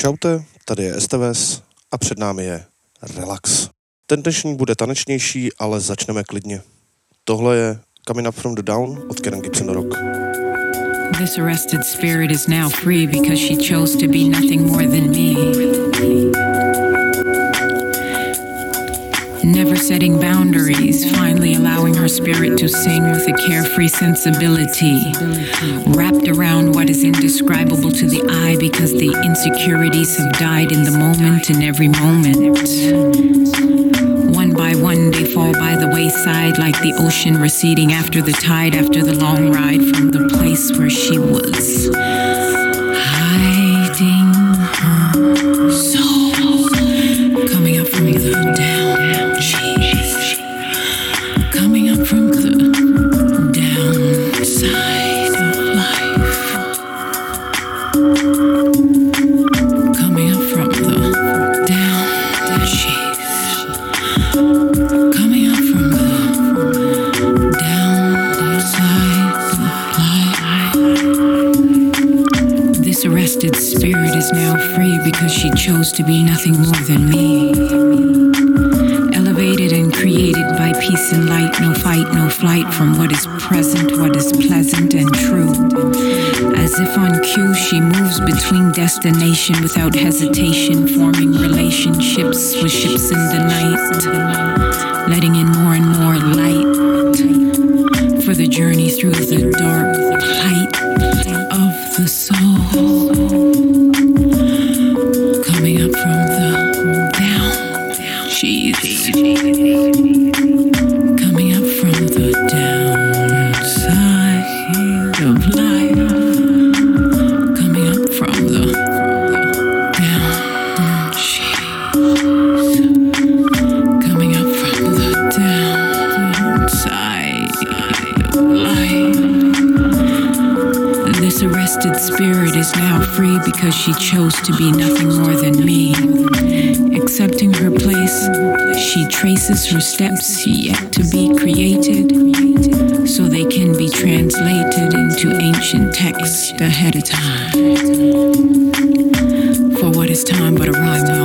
Čaute, tady je STVS a před námi je Relax. Ten dnešní bude tanečnější, ale začneme klidně. Tohle je Coming Up From The Down od Karen Gibson Rock. This arrested spirit is now free because she chose to be nothing more than me. Never setting boundaries, finally allowing her spirit to sing with a carefree sensibility, wrapped around what is indescribable to the eye because the insecurities have died in the moment and every moment. By one, they fall by the wayside like the ocean receding after the tide, after the long ride from the place where she was hiding her soul, coming up from the down is now free because she chose to be nothing more than me. Elevated and created by peace and light, no fight, no flight from what is present, what is pleasant and true. As if on cue, she moves between destination without hesitation, forming relationships with ships in the night, letting in more and more light for the journey through the dark height because she chose to be nothing more than me. Accepting her place, she traces her steps yet to be created so they can be translated into ancient text ahead of time. For what is time but a rhyme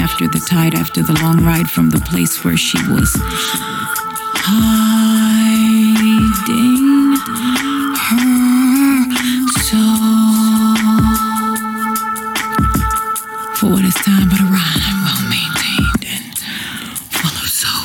after the tide, after the long ride from the place where she was hiding her soul. For what is time but a rhyme, well maintained and full of soul.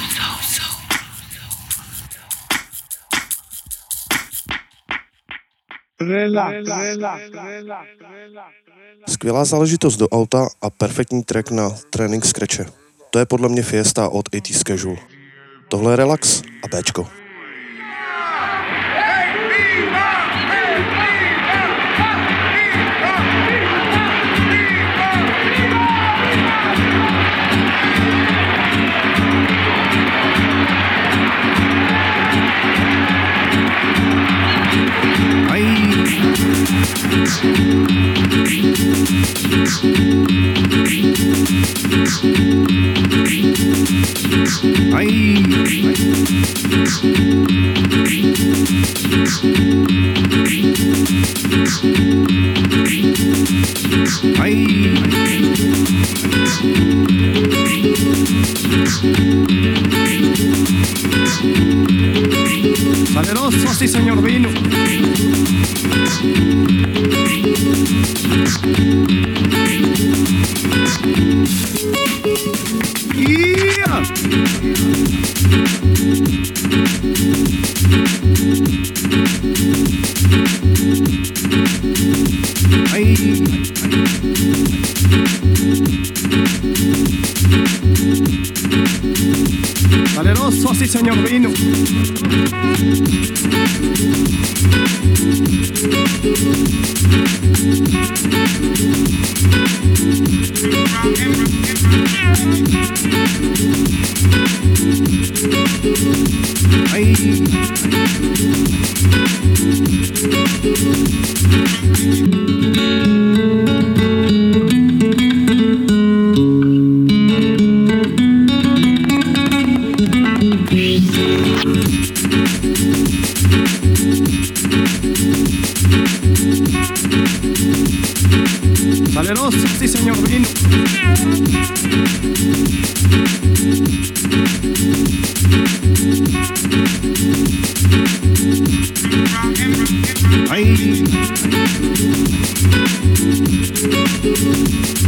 Skvělá záležitost do auta a perfektní track na trénink skreče. To je podle mě Fiesta od 80s Casual. Tohle je Relax a Bčko. Ay, ay. Valeroso, sí señor vino.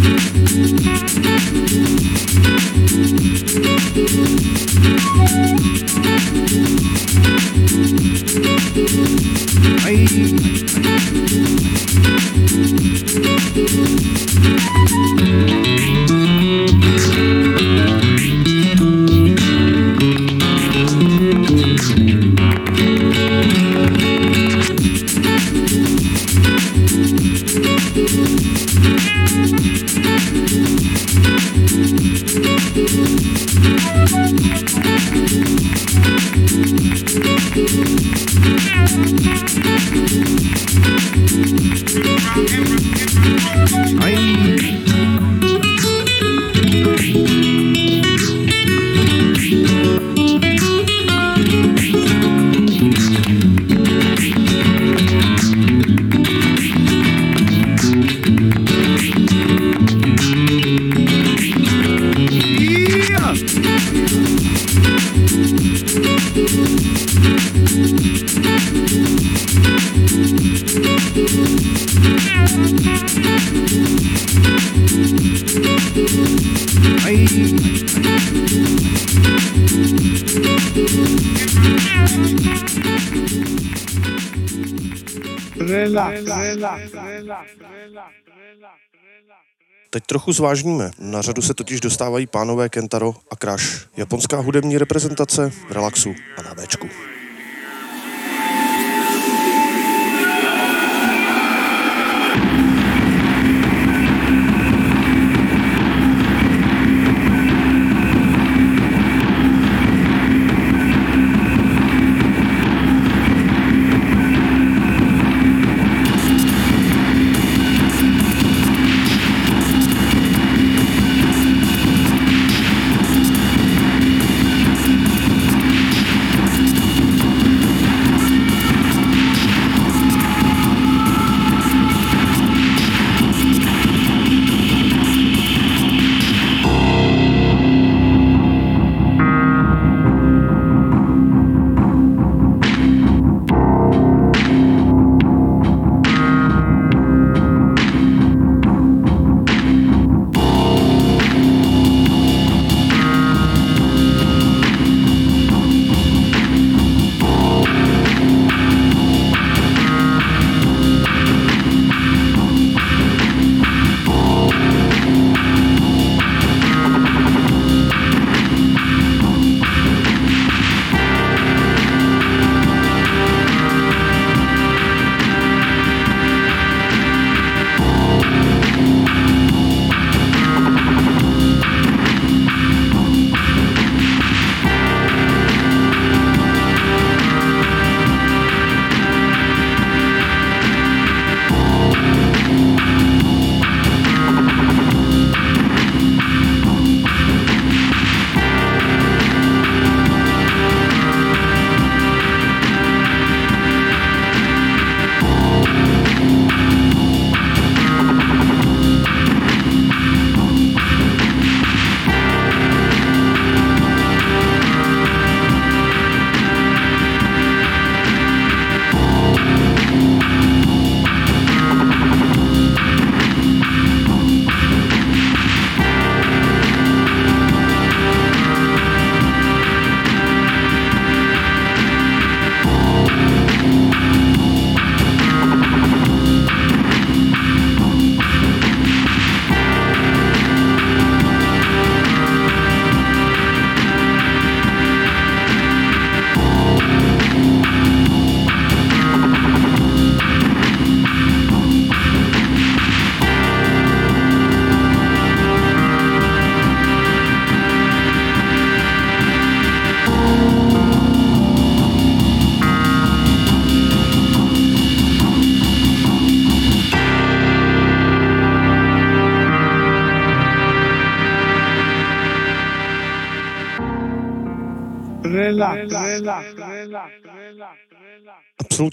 Thank you. Teď trochu zvážníme. Na řadu se totiž dostávají pánové Kentaro a Crash. Japonská hudební reprezentace v relaxu a na Bčku.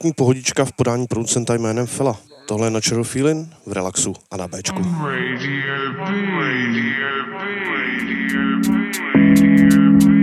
Absolutní pohodička v podání producenta jménem Fela. Tohle je Natural Feeling v relaxu a na Bčku. Radio B. Radio B. Radio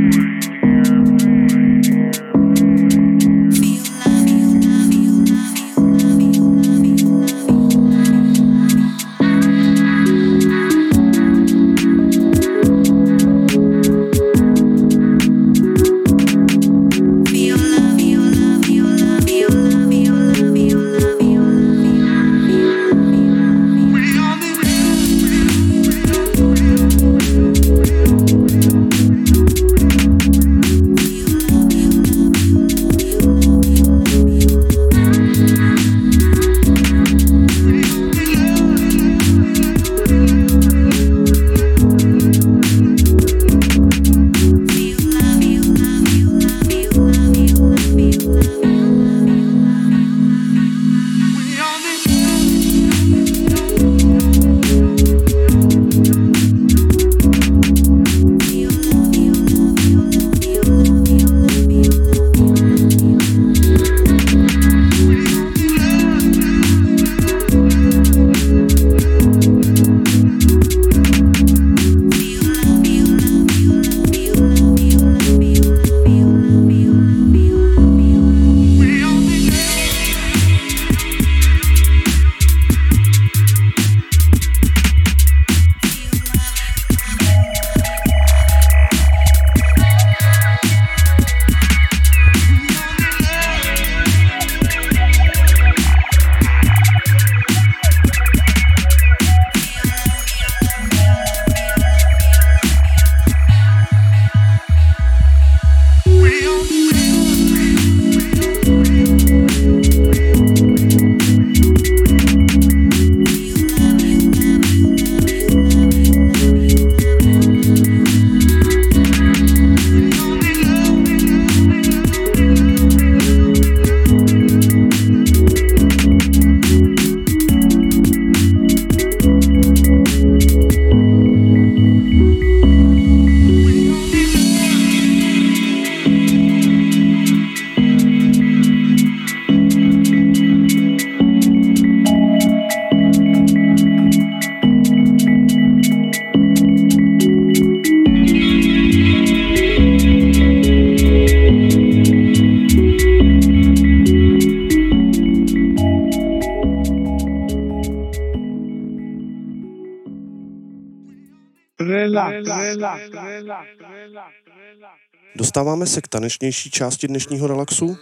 Dostáváme se k tanečnější části dnešního relaxu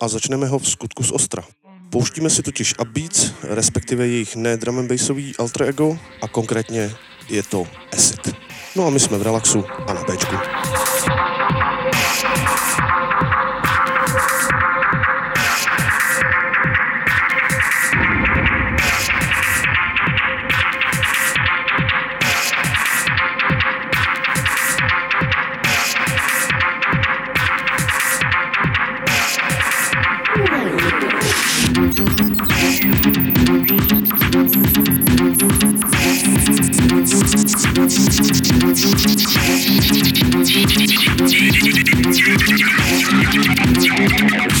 a začneme ho v skutku z ostra. Pouštíme si totiž Upbeats, respektive jejich ne drum and bassový alter ego a konkrétně je to Acid. No a my jsme v relaxu a na Bčku. Thank you.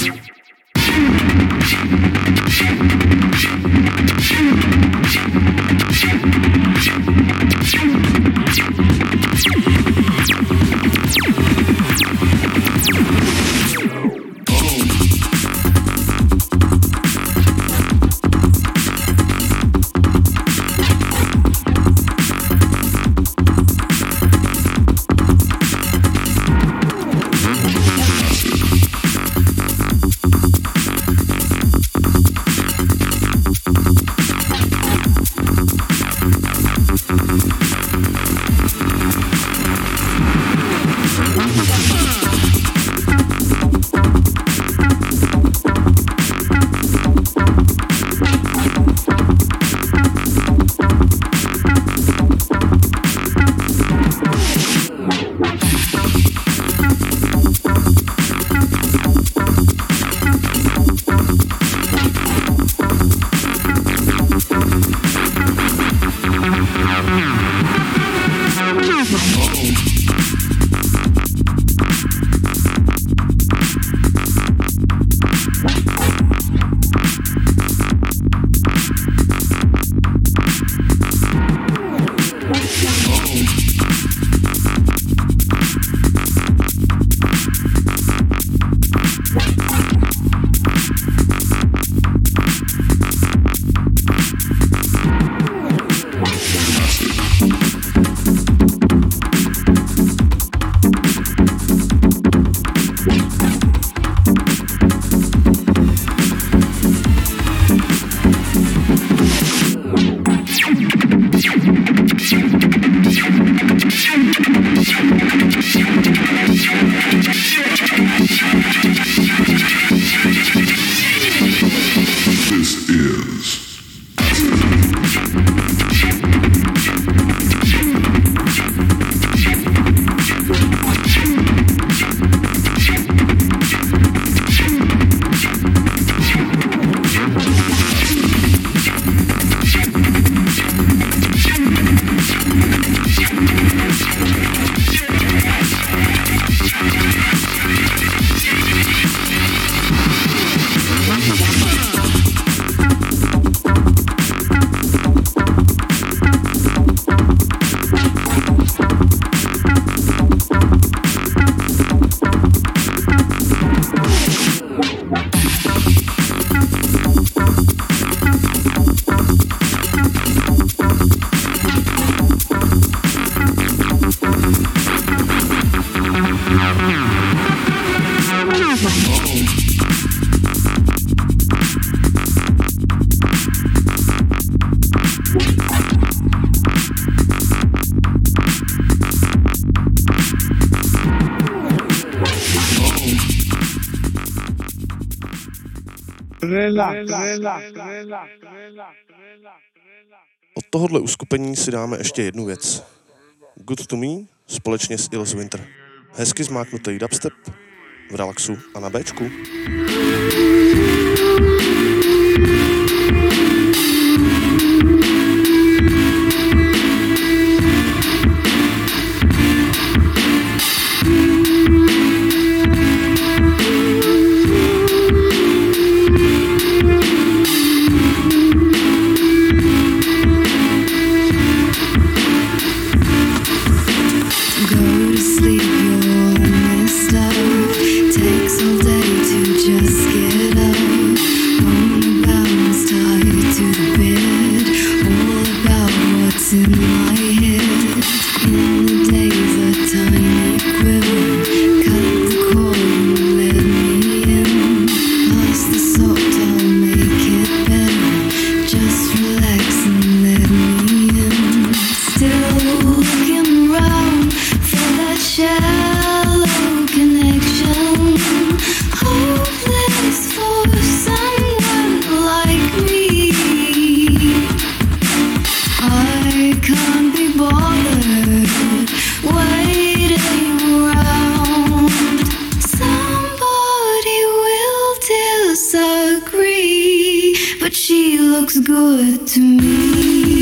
Od tohohle uskupení si dáme ještě jednu věc. Good to Me společně s Ills Winter. Hezky zmáknutý dubstep v relaxu a na Bčku. But she looks good to me.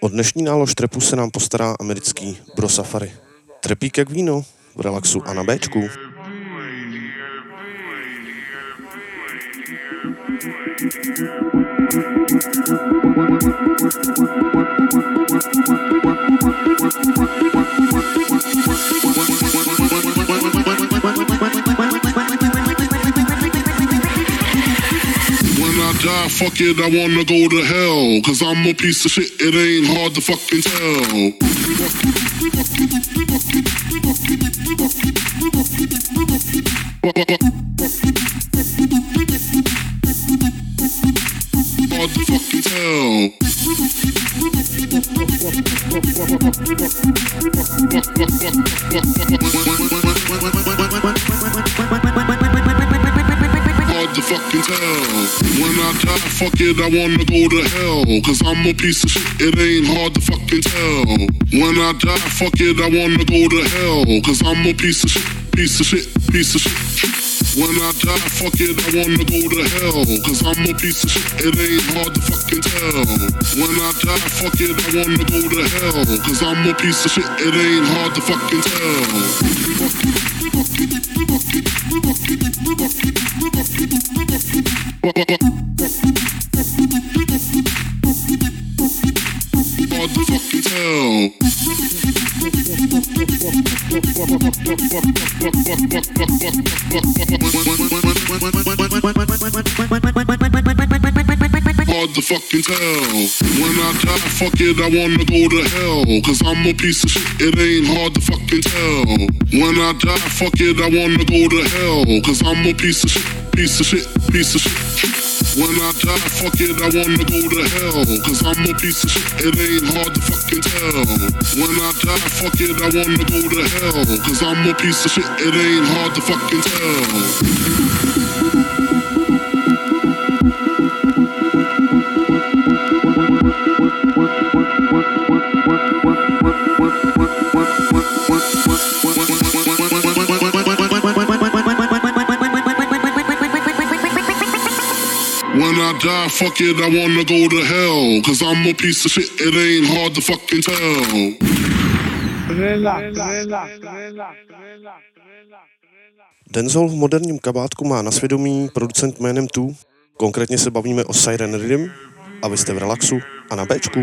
O dnešní nálož trepu se nám postará americký Bro Safari. Trepík jak víno, v relaxu a na Bčku. When I die, fuck it, I wanna go to hell. Cause I'm a piece of shit, it ain't hard to fucking tell. Hard to fucking tell. Fucking tell. When I die, fuck it, I wanna go to hell. Cause I'm a piece of shit, it ain't hard to fucking tell. When I die, fuck it, I wanna go to hell. Cause I'm a piece of shit, piece of shit, piece of shit. When I die, fuck it, I wanna go to hell. Cause I'm a piece of shit, it ain't hard to fucking tell. When I die, fuck it, I wanna go to hell. Cause I'm a piece of shit, it ain't hard to fucking tell. Hard to fucking tell. When I die, fuck it, I wanna go to hell. Cause I'm a piece of shit, it ain't hard to fucking tell. When I die, fuck it, I wanna go to hell. Cause I'm a piece of shit, piece of shit, piece of shit. When I die, fuck it, I wanna go to hell. Cause I'm a piece of shit, it ain't hard to fucking tell. When I die, fuck it, I wanna go to hell. Cause I'm a piece of shit, it ain't hard to fucking tell. Die, fuck it, I wanna go to hell. Cause I'm a piece of shit, it ain't hard to fucking tell. Denzel v moderním kabátku má na svědomí producent jménem Tu. Konkrétně se bavíme o Siren Rhythm a vy jste v relaxu a na Bčku.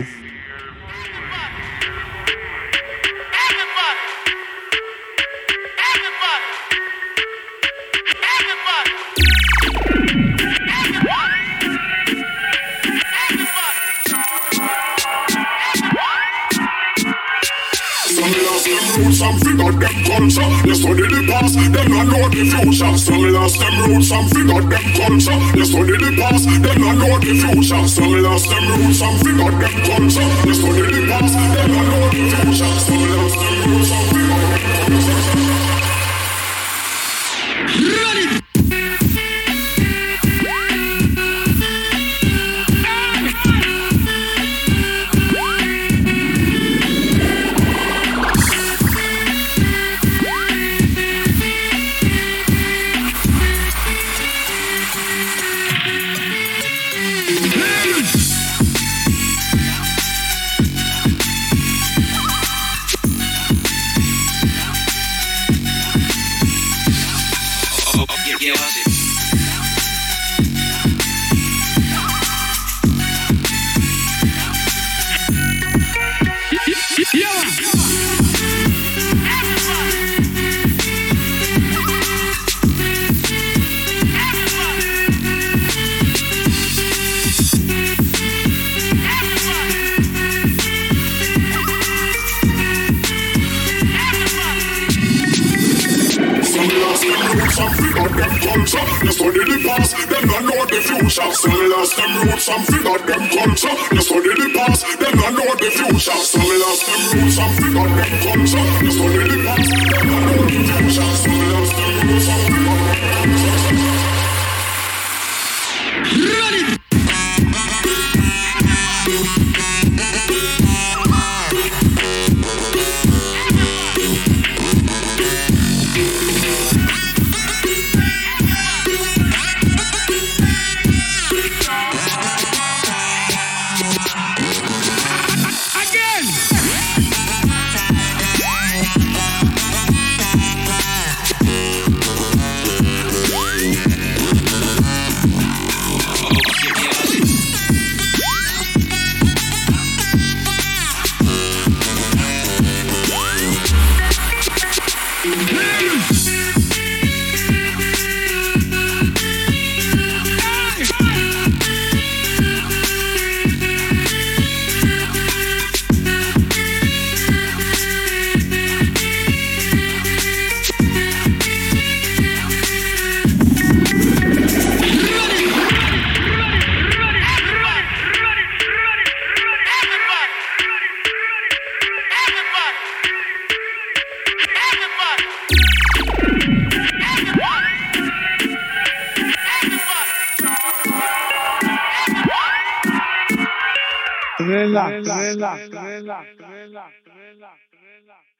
Lost roots and figure them culture. They study the past, them not know the future. Some lost them roots and figure them culture. They study the past, them not know the future. Some lost them roots and figure them culture. They study the past, them not know the future. Some lost them roots and figure them culture.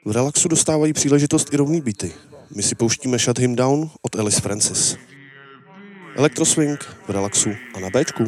V relaxu dostávají příležitost i rovný beaty. My si pouštíme Shut Him Down od Alice Francis. Electroswing v relaxu a na Bčku.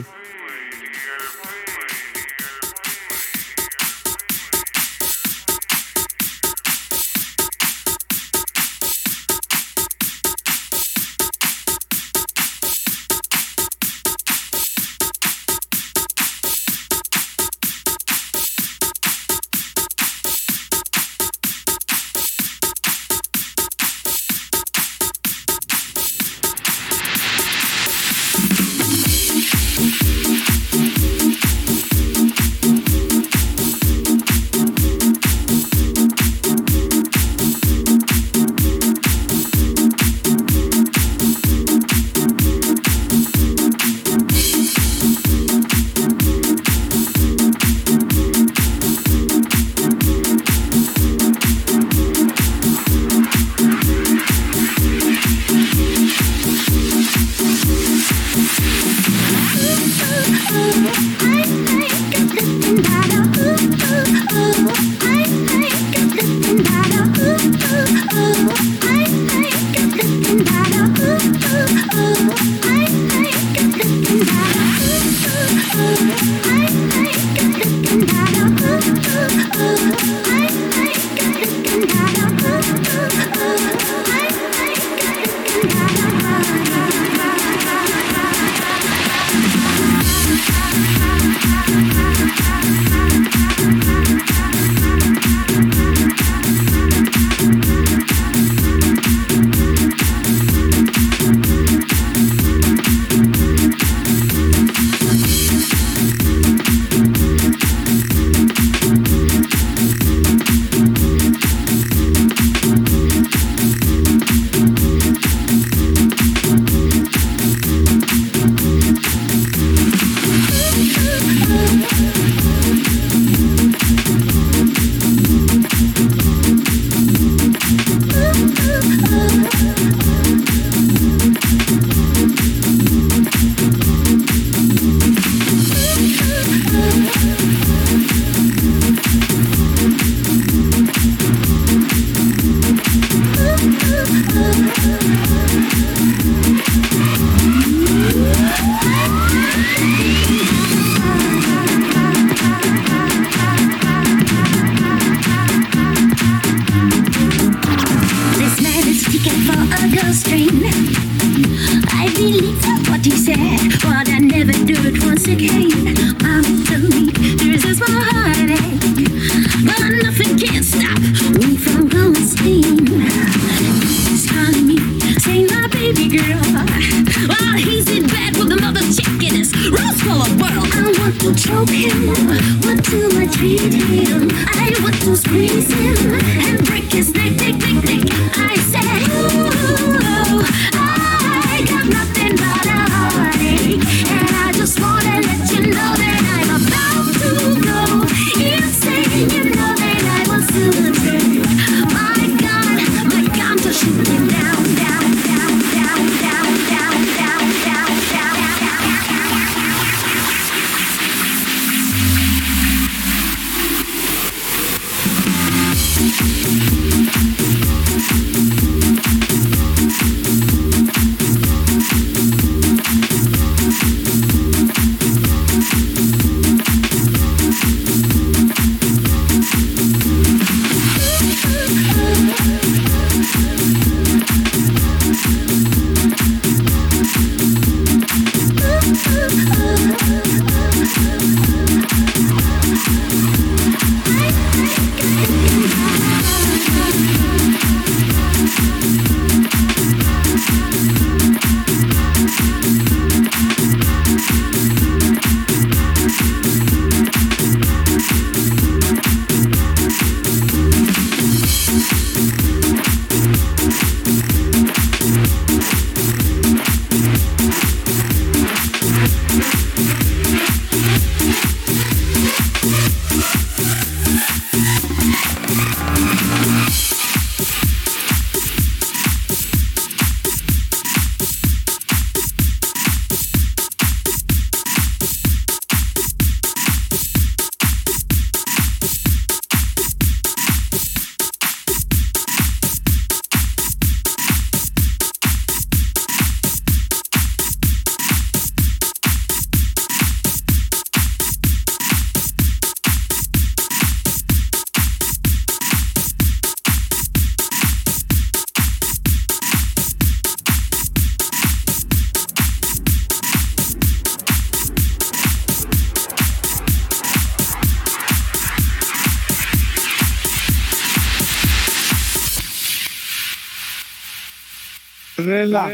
relax.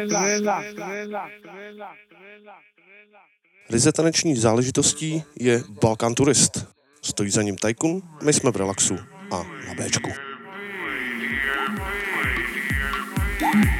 Ryze taneční záležitostí je Balkan Turist. Stojí za ním Tycoon, my jsme v relaxu a na Bčku. Yeah.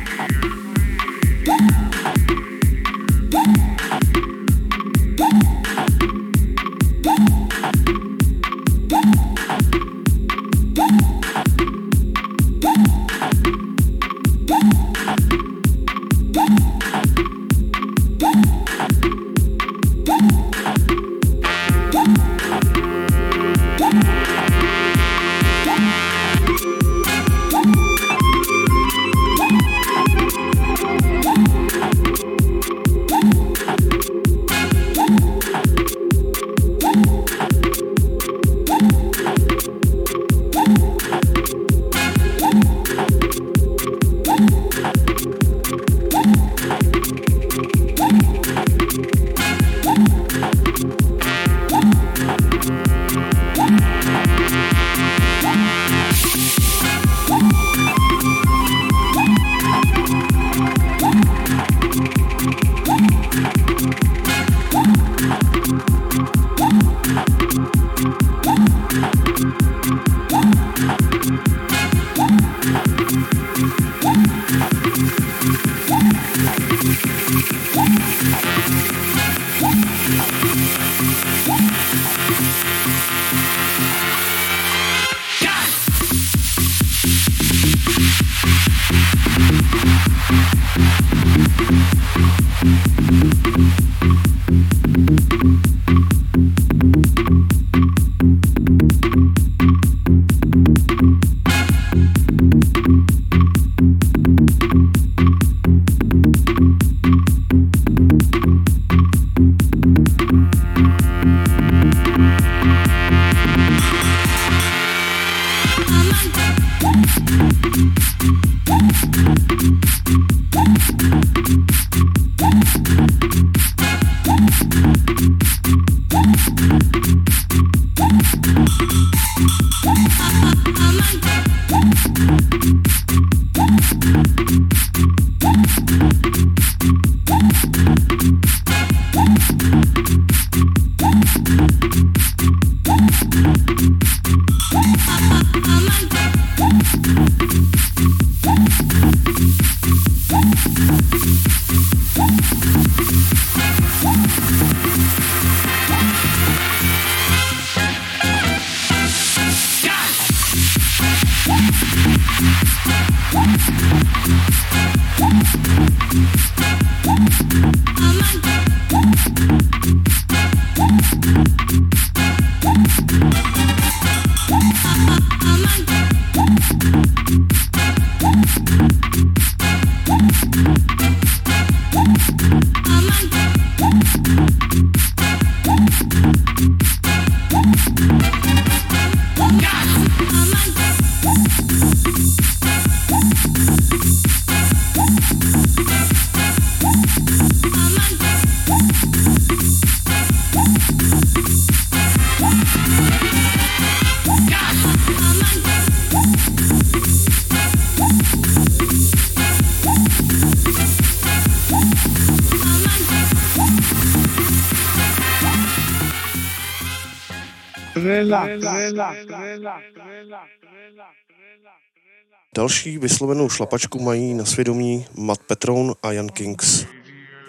Další vyslovenou šlapačku mají na svědomí Matt Petron a Jan Kings.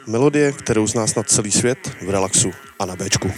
Melodie, kterou zná snad celý svět v relaxu a na Bčku.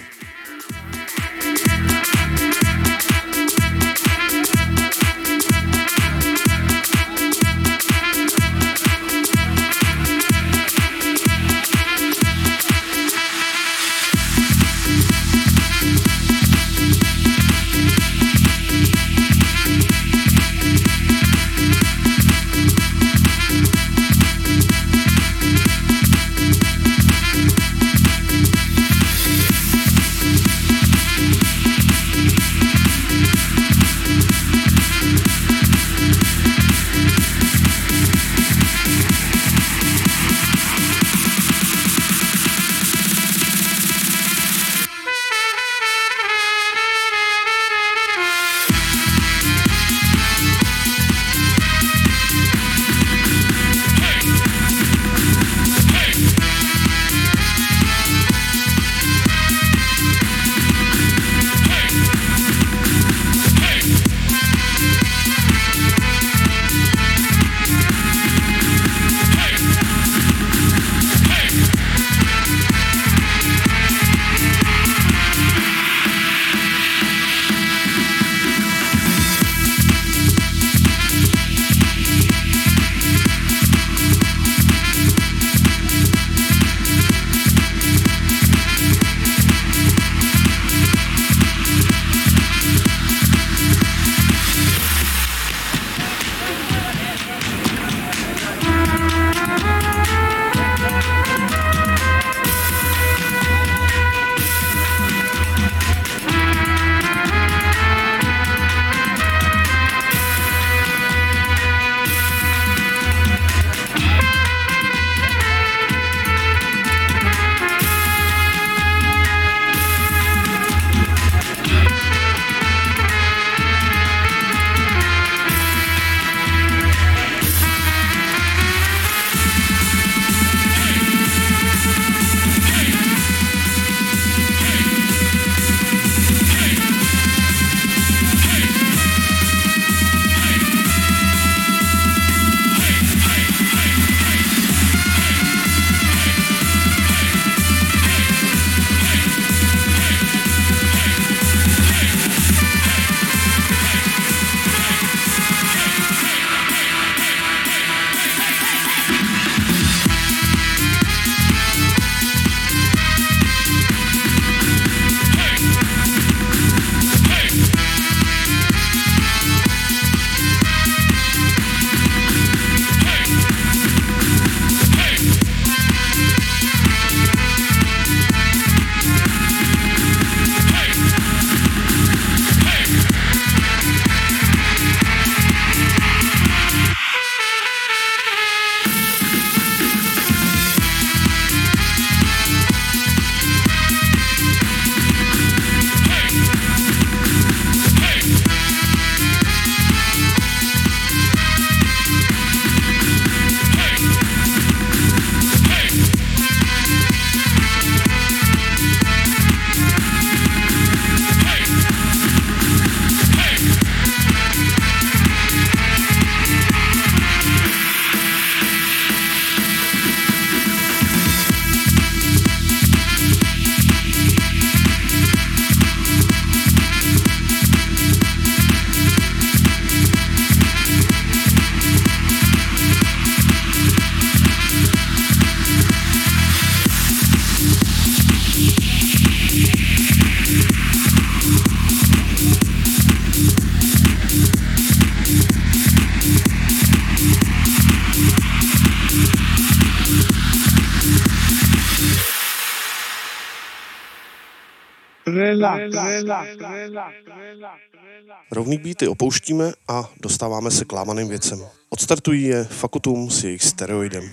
Rovný beaty opouštíme a dostáváme se k lámaným věcem. Odstartují je Fakutum s jejich steroidem.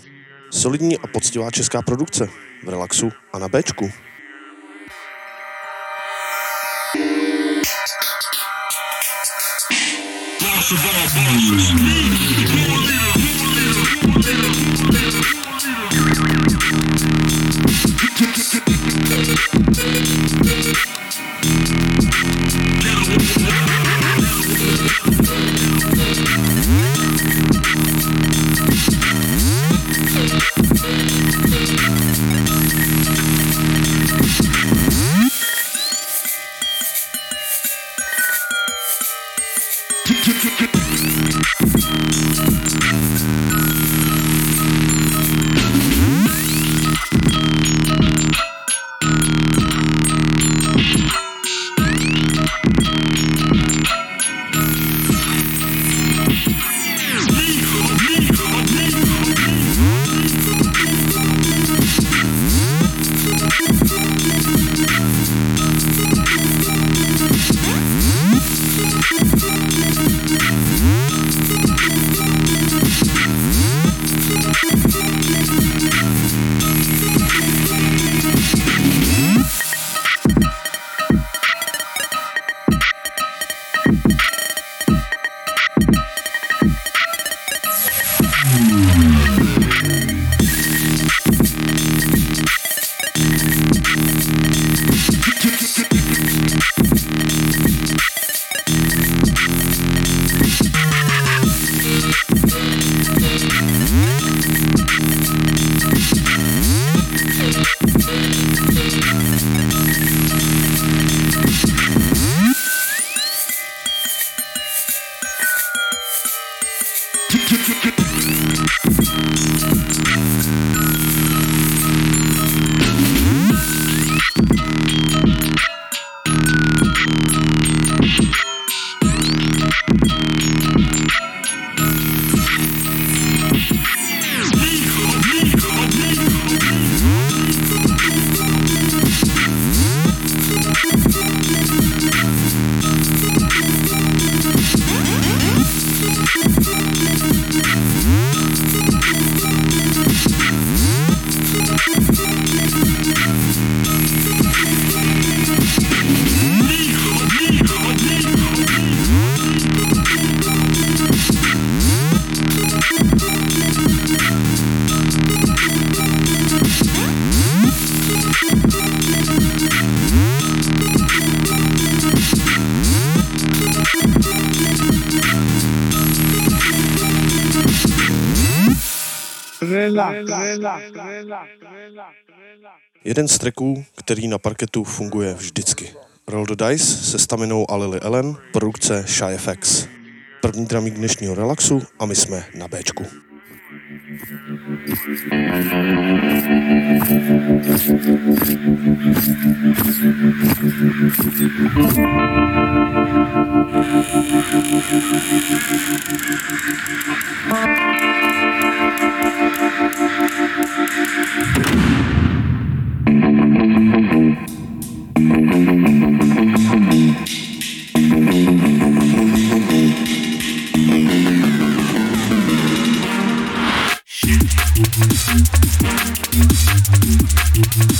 Solidní a poctivá česká produkce v relaxu a na Bčku. Jeden z tracků, který na parketu funguje vždycky. Roll the Dice se staminou a Lily Ellen, produkce Shy FX. První dramík dnešního relaxu a my jsme na Bčku.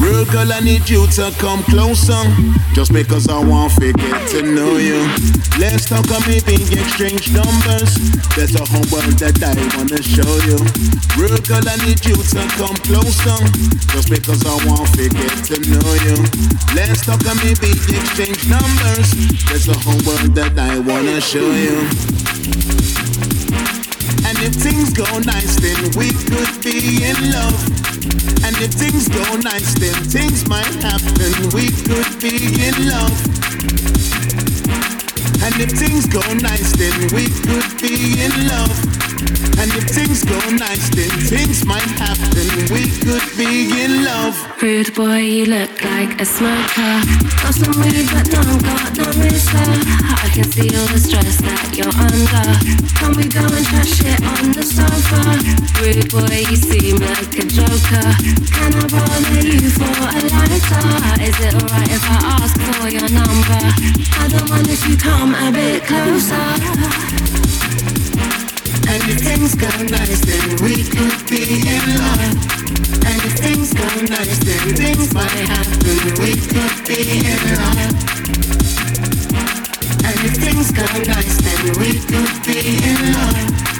Real girl, I need you to come closer. Just because I want to get to know you. Let's talk and maybe exchange numbers. There's a whole world that I wanna show you. Real girl, I need you to come closer. Just because I want to get to know you. Let's talk and maybe exchange numbers. There's a whole world that I wanna show you. And if things go nice, then we could be in love. And if things go nice, then things might happen. We could be in love. And if things go nice, then we could be in love. And if things go nice, then things might happen. We could be in love. Rude boy, you look like a smoker. Got some weed, but don't got no mister. I can see all the stress that you're under. Can we go and trash shit on the sofa? Rude boy, you seem like a joker. Can I bother you for a lighter? Is it alright if I ask for your number? I don't mind if you come a bit closer. And if things go nice, then we could be in love. And if things go nice, then things might happen. We could be in love. And if things go nice, then we could be in love.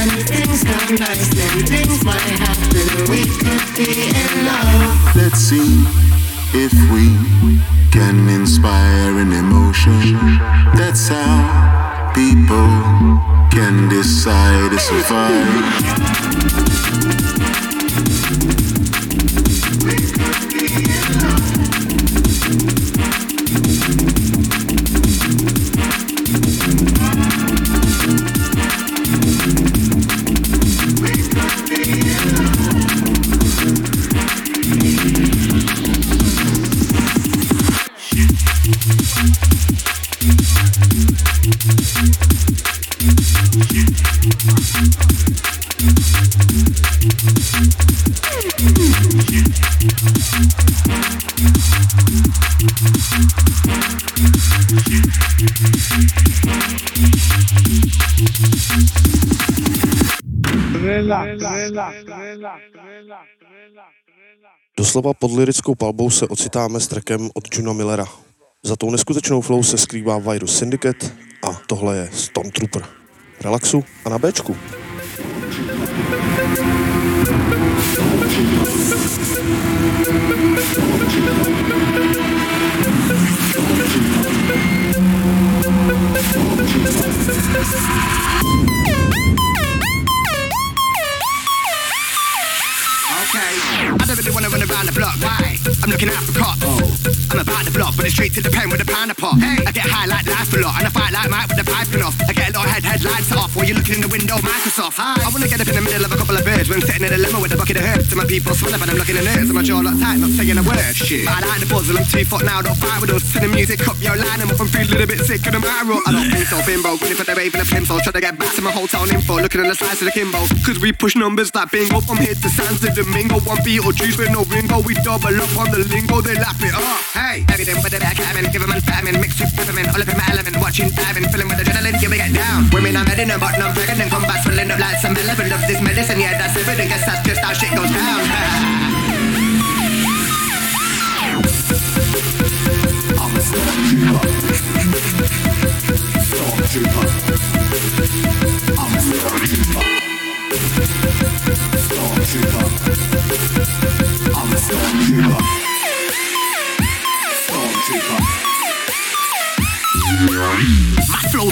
And if things go nice, then things might happen. We could be in love. Let's see if we can inspire an emotion. That's how people can decide to survive. Doslova pod lirickou palbou se ocitáme s trackem od Juna Millera. Za tou neskutečnou flow se skrývá Virus Syndicate a tohle je Stormtrooper. Relaxu a na Bčku. Okay. Wanna run around the block. Why? I'm looking out for cops. Oh. I'm about the block, but it's straight to the pen with a pound of pot. Hey. I get high like life a lot, and I fight like Mike with the piping off. I get a little head headlights off while you're looking in the window, Microsoft. Hi. I wanna get up in the middle of a couple of birds when I'm sitting in a limo with a bucket of herbs. To my people, swallow and I'm looking at nerves. And my jaw locked tight, not saying a word. Shit. I like the buzzle, I'm two foot now, don't fight with us. To the music, up your line, I'm up and feel a little bit sick of the marrow. I don't think so, bimbo. Grinning for the rave and the plimsoll. Try to get back to my hotel info, looking on the slice of the Kimbo. Cause we push numbers like bingo from here to Santo Domingo. One beat or juice no ringo. We double up on the lingo, they lap it up. Hey, everything with the back having, give 'em a famine, mixed with peppermint, all up in my element, watching diving, filling with adrenaline, yeah, we get down. Women I'm heading and button, I'm pregnant, come back, swelling up like some eleven of this medicine, yeah, that's evident, guess that's just how shit goes down. I'm a stormtrooper. Stormtrooper. I'm a stormtrooper. Stormtrooper. 这个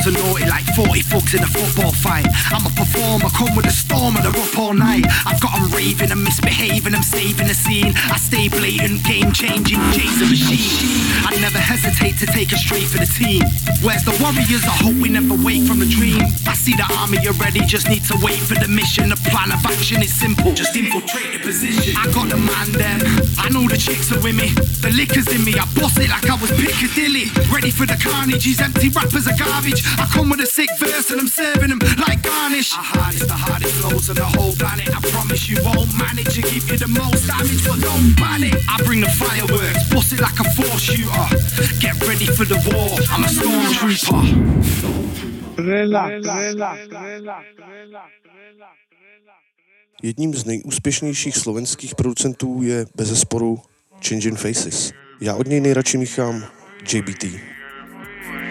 Are naughty like 40 fucks in a football fight. I'm a performer, come with a storm and they're up all night. I've got 'em raving and misbehaving, I'm saving the scene. I stay blatant, game changing, a machine. I never hesitate to take a straight for the team. Where's the warriors? I hope we never wake from the dream. I see the army already, just need to wait for the mission. The plan of action is simple, just infiltrate the position. I got the man them, I know the chicks are with me. The liquor's in me, I boss it like I was Piccadilly. Ready for the carnage, these empty rappers are garbage. I come with a sick verse and I'm serving them like garnish. I harness the hardest flows on the whole planet. I promise you won't manage to give you the most damage, but don't panic. I bring the fireworks, bust it like a four shooter. Get ready for the war, I'm a stormtrooper. Jedním z nejúspěšnějších slovenských producentů je bezesporu Changing Faces. Já od něj nejradši míchám JBT.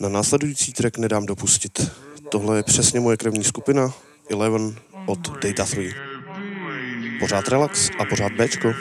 Na následující track nedám dopustit. Tohle je přesně moje krevní skupina Eleven od Data 3. Pořád relax a pořád Bčko.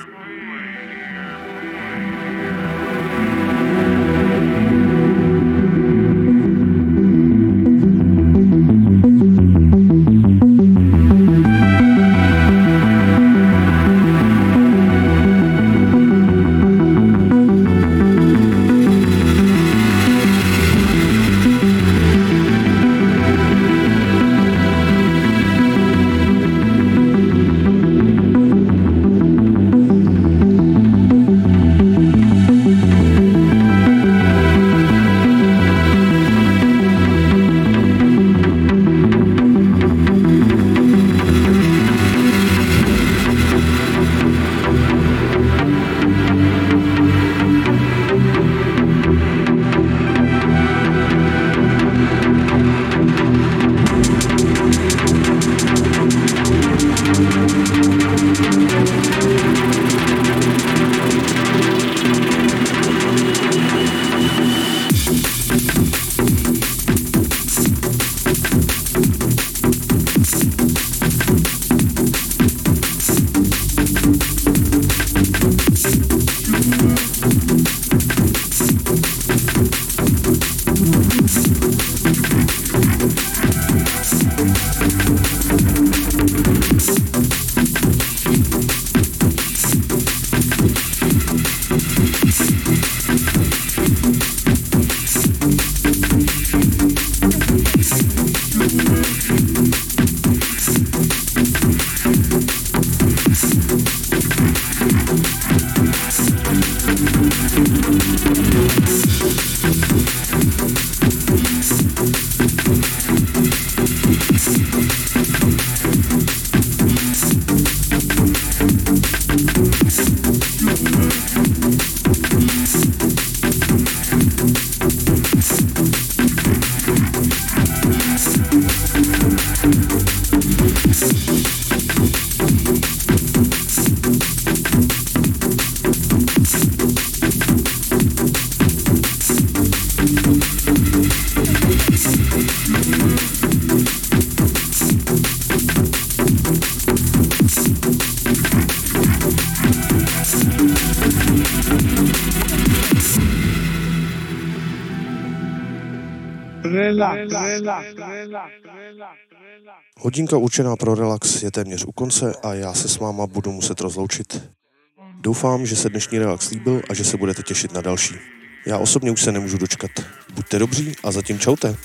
Hodinka určená pro relax je téměř u konce a já se s váma budu muset rozloučit. Doufám, že se dnešní relax líbil a že se budete těšit na další. Já osobně už se nemůžu dočkat. Buďte dobří a zatím čaute.